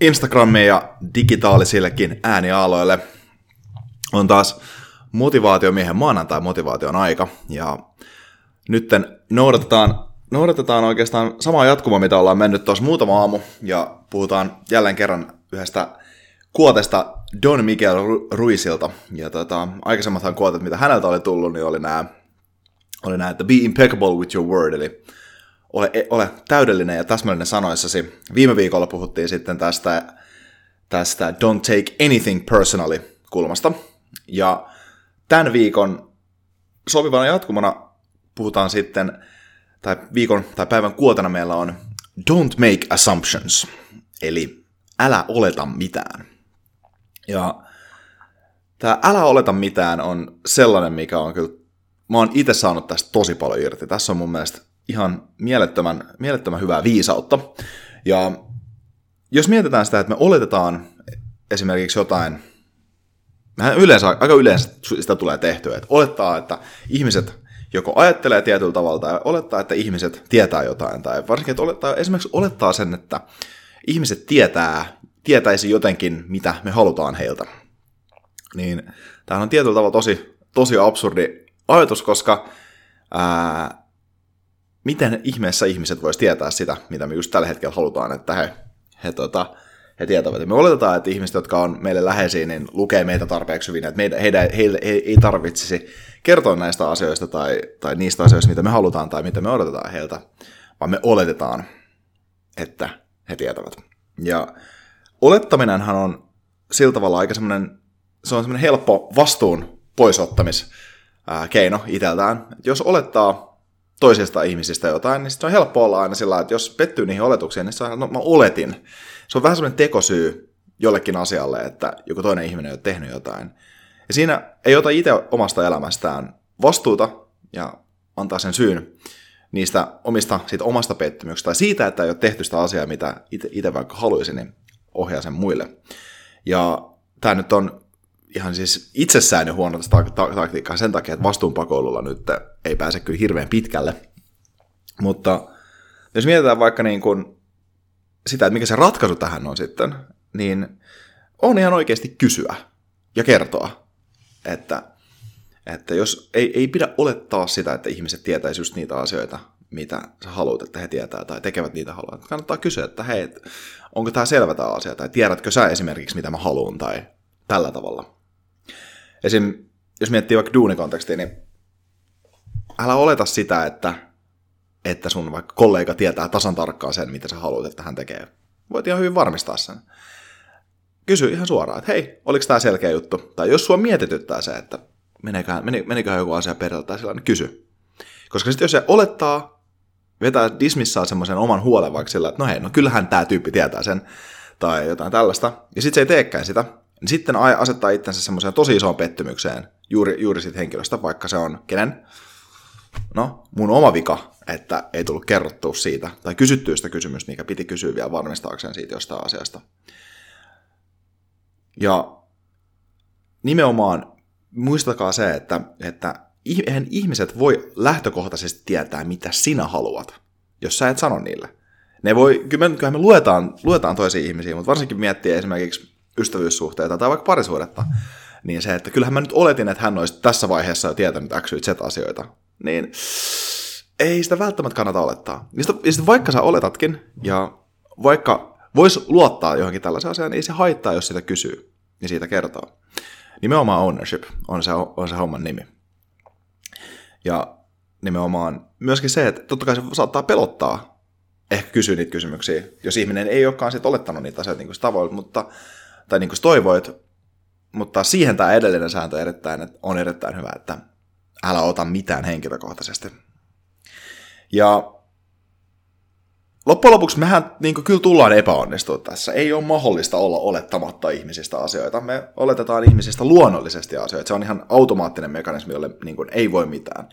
Instagramiin ja digitaalisillekin äänialoille. On taas motivaatiomiehen maanantai motivaation aika, ja nytten noudatetaan, noudatetaan oikeastaan samaa jatkumoa, mitä ollaan mennyt tuossa muutama aamu, ja puhutaan jälleen kerran yhdestä kuotesta Don Miguel Ruisilta. Ja tota, aikaisemmathan kuotet, mitä häneltä oli tullut, niin oli nämä, oli nämä, että be impeccable with your word, eli ole, ole täydellinen ja täsmällinen sanoissasi. Viime viikolla puhuttiin sitten tästä, tästä don't take anything personally kulmasta. Ja tämän viikon sopivana jatkumona puhutaan sitten, tai viikon tai päivän kuotana meillä on don't make assumptions, eli älä oleta mitään. Ja tämä älä oleta mitään on sellainen, mikä on kyllä, mä oon itse saanut tästä tosi paljon irti. Tässä on mun mielestä ihan mielettömän, mielettömän hyvää viisautta. Ja jos mietitään sitä, että me oletetaan esimerkiksi jotain, mehän yleensä, aika yleensä sitä tulee tehtyä, että olettaa, että ihmiset joko ajattelee tietyllä tavalla tai olettaa, että ihmiset tietää jotain, tai varsinkin, että olettaa, esimerkiksi olettaa sen, että ihmiset tietää, tietäisi jotenkin, mitä me halutaan heiltä. Niin tämähän on tietyllä tavalla tosi, tosi absurdi ajatus, koska ää, miten ihmeessä ihmiset voisi tietää sitä, mitä me just tällä hetkellä halutaan, että he, he, tota, he tietävät. Ja me oletetaan, että ihmiset, jotka on meille läheisiä, niin lukee meitä tarpeeksi hyvin, että meidän, heidän, heille, he ei tarvitsisi kertoa näistä asioista tai, tai niistä asioista, mitä me halutaan tai mitä me odotetaan heiltä, vaan me oletetaan, että he tietävät. Ja olettaminenhan on sillä tavalla aika semmoinen, se on semmoinen helppo vastuun poisottamiskeino itseltään. Jos olettaa toisista ihmisistä jotain, niin sitten on helppo olla aina sillä että jos pettyy niihin oletuksiin, niin se on, no mä oletin. Se on vähän semmoinen tekosyy jollekin asialle, että joku toinen ihminen on tehnyt jotain. Ja siinä ei ota itse omasta elämästään vastuuta ja antaa sen syyn niistä omista, siitä omasta pettymyksestä tai siitä, että ei ole tehty sitä asiaa, mitä itse vaikka haluaisin, niin ohjaa sen muille. Ja tämä nyt on ihan siis itsessään jo huono taktiikkaa sen takia, että vastuunpakoilulla nyt ei pääse kyllä hirveän pitkälle. Mutta jos mietitään vaikka niin kuin sitä, että mikä se ratkaisu tähän on sitten, niin on ihan oikeasti kysyä ja kertoa, että, että jos ei, ei pidä olettaa sitä, että ihmiset tietäisivät just niitä asioita, mitä sä haluat, että he tietää tai tekevät niitä haluaa. Kannattaa kysyä, että hei, onko tämä selvä tämä asia, tai tiedätkö sä esimerkiksi, mitä mä haluan, tai tällä tavalla. Esim. jos miettii vaikka duunikontekstia, niin älä oleta sitä, että, että sun vaikka kollega tietää tasan tarkkaan sen, mitä sä haluat, että hän tekee. Voit ihan hyvin varmistaa sen. Kysy ihan suoraan, että hei, oliko tämä selkeä juttu? Tai jos sua mietityttää se, että meneköhän, meneköhän joku asia perille tai sellainen, niin kysy. Koska sitten jos se olettaa, vetää dismissaa semmoisen oman huolen vaikka sillä, että no hei, no kyllähän tämä tyyppi tietää sen, tai jotain tällaista, ja sitten se ei teekään sitä, niin sitten asettaa itsensä semmoiseen tosi isoon pettymykseen juuri, juuri siitä henkilöstä, vaikka se on kenen? No, mun oma vika, että ei tullut kerrottua siitä, tai kysyttyä sitä kysymystä, mikä piti kysyä vielä varmistaakseen siitä jostain asiasta. Ja nimenomaan muistakaa se, että, että eihän ihmiset voi lähtökohtaisesti tietää, mitä sinä haluat, jos sä et sano niille. Ne voi, kyllä me, me luetaan, luetaan toisia ihmisiä, mutta varsinkin miettii esimerkiksi ystävyyssuhteita tai vaikka parisuudetta, niin se, että kyllähän mä nyt oletin, että hän olisi tässä vaiheessa jo tietänyt X, Y, Z-asioita, niin ei sitä välttämättä kannata olettaa. Ja sitten, ja vaikka sä oletatkin, ja vaikka vois luottaa johonkin tällaiseen asiaan, niin ei se haittaa, jos sitä kysyy ja siitä kertoo. Nimenomaan ownership on se, on se homman nimi. Ja nimenomaan myöskin se, että totta kai se saattaa pelottaa ehkä kysyä niitä kysymyksiä, jos ihminen ei olekaan sit olettanut niitä asioita niin kuin tavoit, mutta, tai niin kuin toivoit, mutta siihen tämä edellinen sääntö erittäin, on erittäin hyvä, että älä ota mitään henkilökohtaisesti. Ja loppujen lopuksi mehän niin kuin, kyllä tullaan epäonnistua tässä. Ei ole mahdollista olla olettamatta ihmisistä asioita. Me oletetaan ihmisistä luonnollisesti asioita. Se on ihan automaattinen mekanismi, jolle niin kuin, ei voi mitään.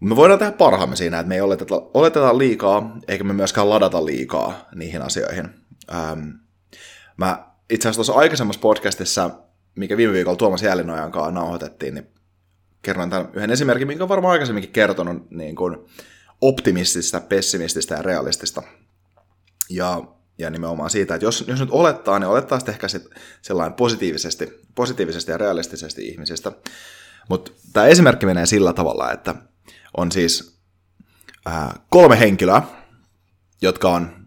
Me voidaan tehdä parhaamme siinä, että me ei oleteta, oleteta liikaa, eikä me myöskään ladata liikaa niihin asioihin. Ähm, mä itse asiassa tuossa aikaisemmassa podcastissa, mikä viime viikolla Tuomas Jällinojan kanssa nauhoitettiin, niin kerroin tämän yhden esimerkin, minkä varmaan aikaisemminkin kertonut niin kuin optimistista, pessimististä ja realistista. Ja, ja nimenomaan siitä, että jos, jos nyt olettaa, niin olettaa sitten ehkä sit sellainen positiivisesti, positiivisesti ja realistisesti ihmisistä. Mutta tämä esimerkki menee sillä tavalla, että on siis äh, kolme henkilöä, jotka on,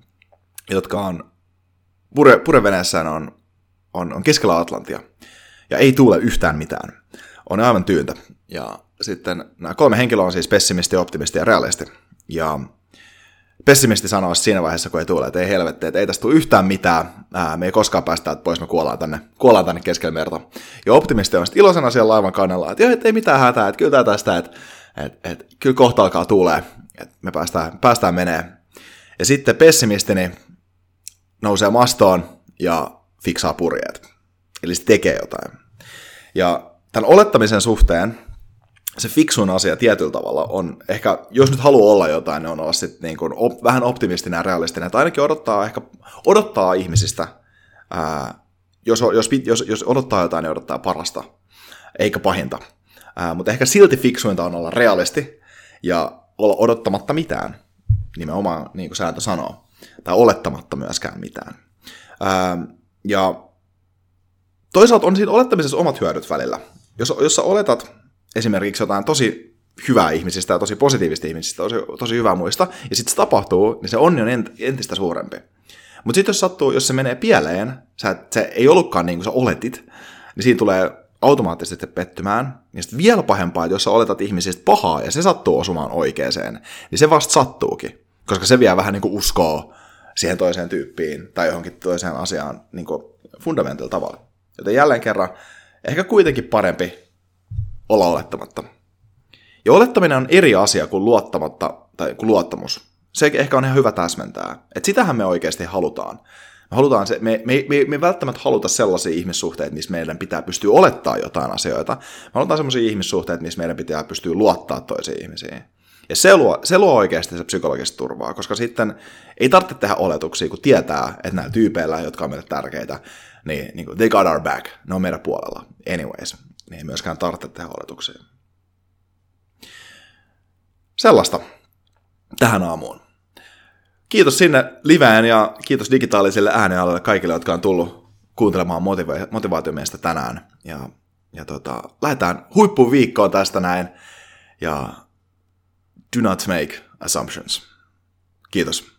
jotka on pure, pureveneessään on, on, on keskellä Atlantia. Ja ei tule yhtään mitään. On aivan tyyntä. Ja sitten nämä kolme henkilöä on siis pessimisti, optimisti ja realisti. Ja pessimisti sanoo siinä vaiheessa, kun ei tule, että ei helvetti, että ei tästä tule yhtään mitään, ää, me ei koskaan päästä pois, me kuollaan tänne, kuollaan tänne keskellä merta. Ja optimisti on sitten iloisena siellä laivan kannella, että, että ei mitään hätää, että kyllä tästä, että, että, että kyllä kohta alkaa tuulee, että me päästään, päästään menee. Ja sitten pessimisti niin nousee mastoon ja fiksaa purjeet. Eli se tekee jotain. Ja tämän olettamisen suhteen se fiksun asia tietyllä tavalla on ehkä, jos nyt haluaa olla jotain, niin on olla sitten niin kuin op, vähän optimistinen ja realistinen, että ainakin odottaa ehkä odottaa ihmisistä, ää, jos, jos, jos, jos odottaa jotain, niin odottaa parasta, eikä pahinta. Ää, mutta ehkä silti fiksuinta on olla realisti ja olla odottamatta mitään, nimenomaan niin kuin sääntö sanoo, tai olettamatta myöskään mitään. Ää, ja toisaalta on siinä olettamisessa omat hyödyt välillä. Jos, jos sä oletat esimerkiksi jotain tosi hyvää ihmisistä ja tosi positiivista ihmisistä, tosi, tosi hyvää muista, ja sitten se tapahtuu, niin se onni on entistä suurempi. Mutta sitten jos sattuu, jos se menee pieleen, sä, se ei ollutkaan niin kuin sä oletit, niin siinä tulee automaattisesti pettymään. Ja sitten vielä pahempaa, että jos sä oletat ihmisistä pahaa ja se sattuu osumaan oikeeseen, niin se vasta sattuukin. Koska se vie vähän niin kuin uskoa siihen toiseen tyyppiin tai johonkin toiseen asiaan niin kuin fundamental tavalla. Joten jälleen kerran, ehkä kuitenkin parempi olla olettamatta. Ja olettaminen on eri asia kuin luottamatta tai kuin luottamus. Se ehkä on ihan hyvä täsmentää. Että sitähän me oikeasti halutaan. Me, halutaan se, me, me, me, me välttämättä haluta sellaisia ihmissuhteita, missä meidän pitää pystyä olettaa jotain asioita. Me halutaan sellaisia ihmissuhteita, missä meidän pitää pystyä luottaa toisiin ihmisiin. Ja se luo, se luo oikeasti se psykologista turvaa, koska sitten ei tarvitse tehdä oletuksia, kun tietää, että näillä tyypeillä, jotka on meille tärkeitä, niin, niin kuin, they got our back, ne on meidän puolella. Anyways, niin ei myöskään tarvitse tehdä oletuksia. Sellaista tähän aamuun. Kiitos sinne livään ja kiitos digitaaliselle äänealalle kaikille, jotka on tullut kuuntelemaan motiva- motivaatiomiestä tänään. Ja, ja tota, lähdetään huippuviikkoon tästä näin. Ja do not make assumptions. Kiitos.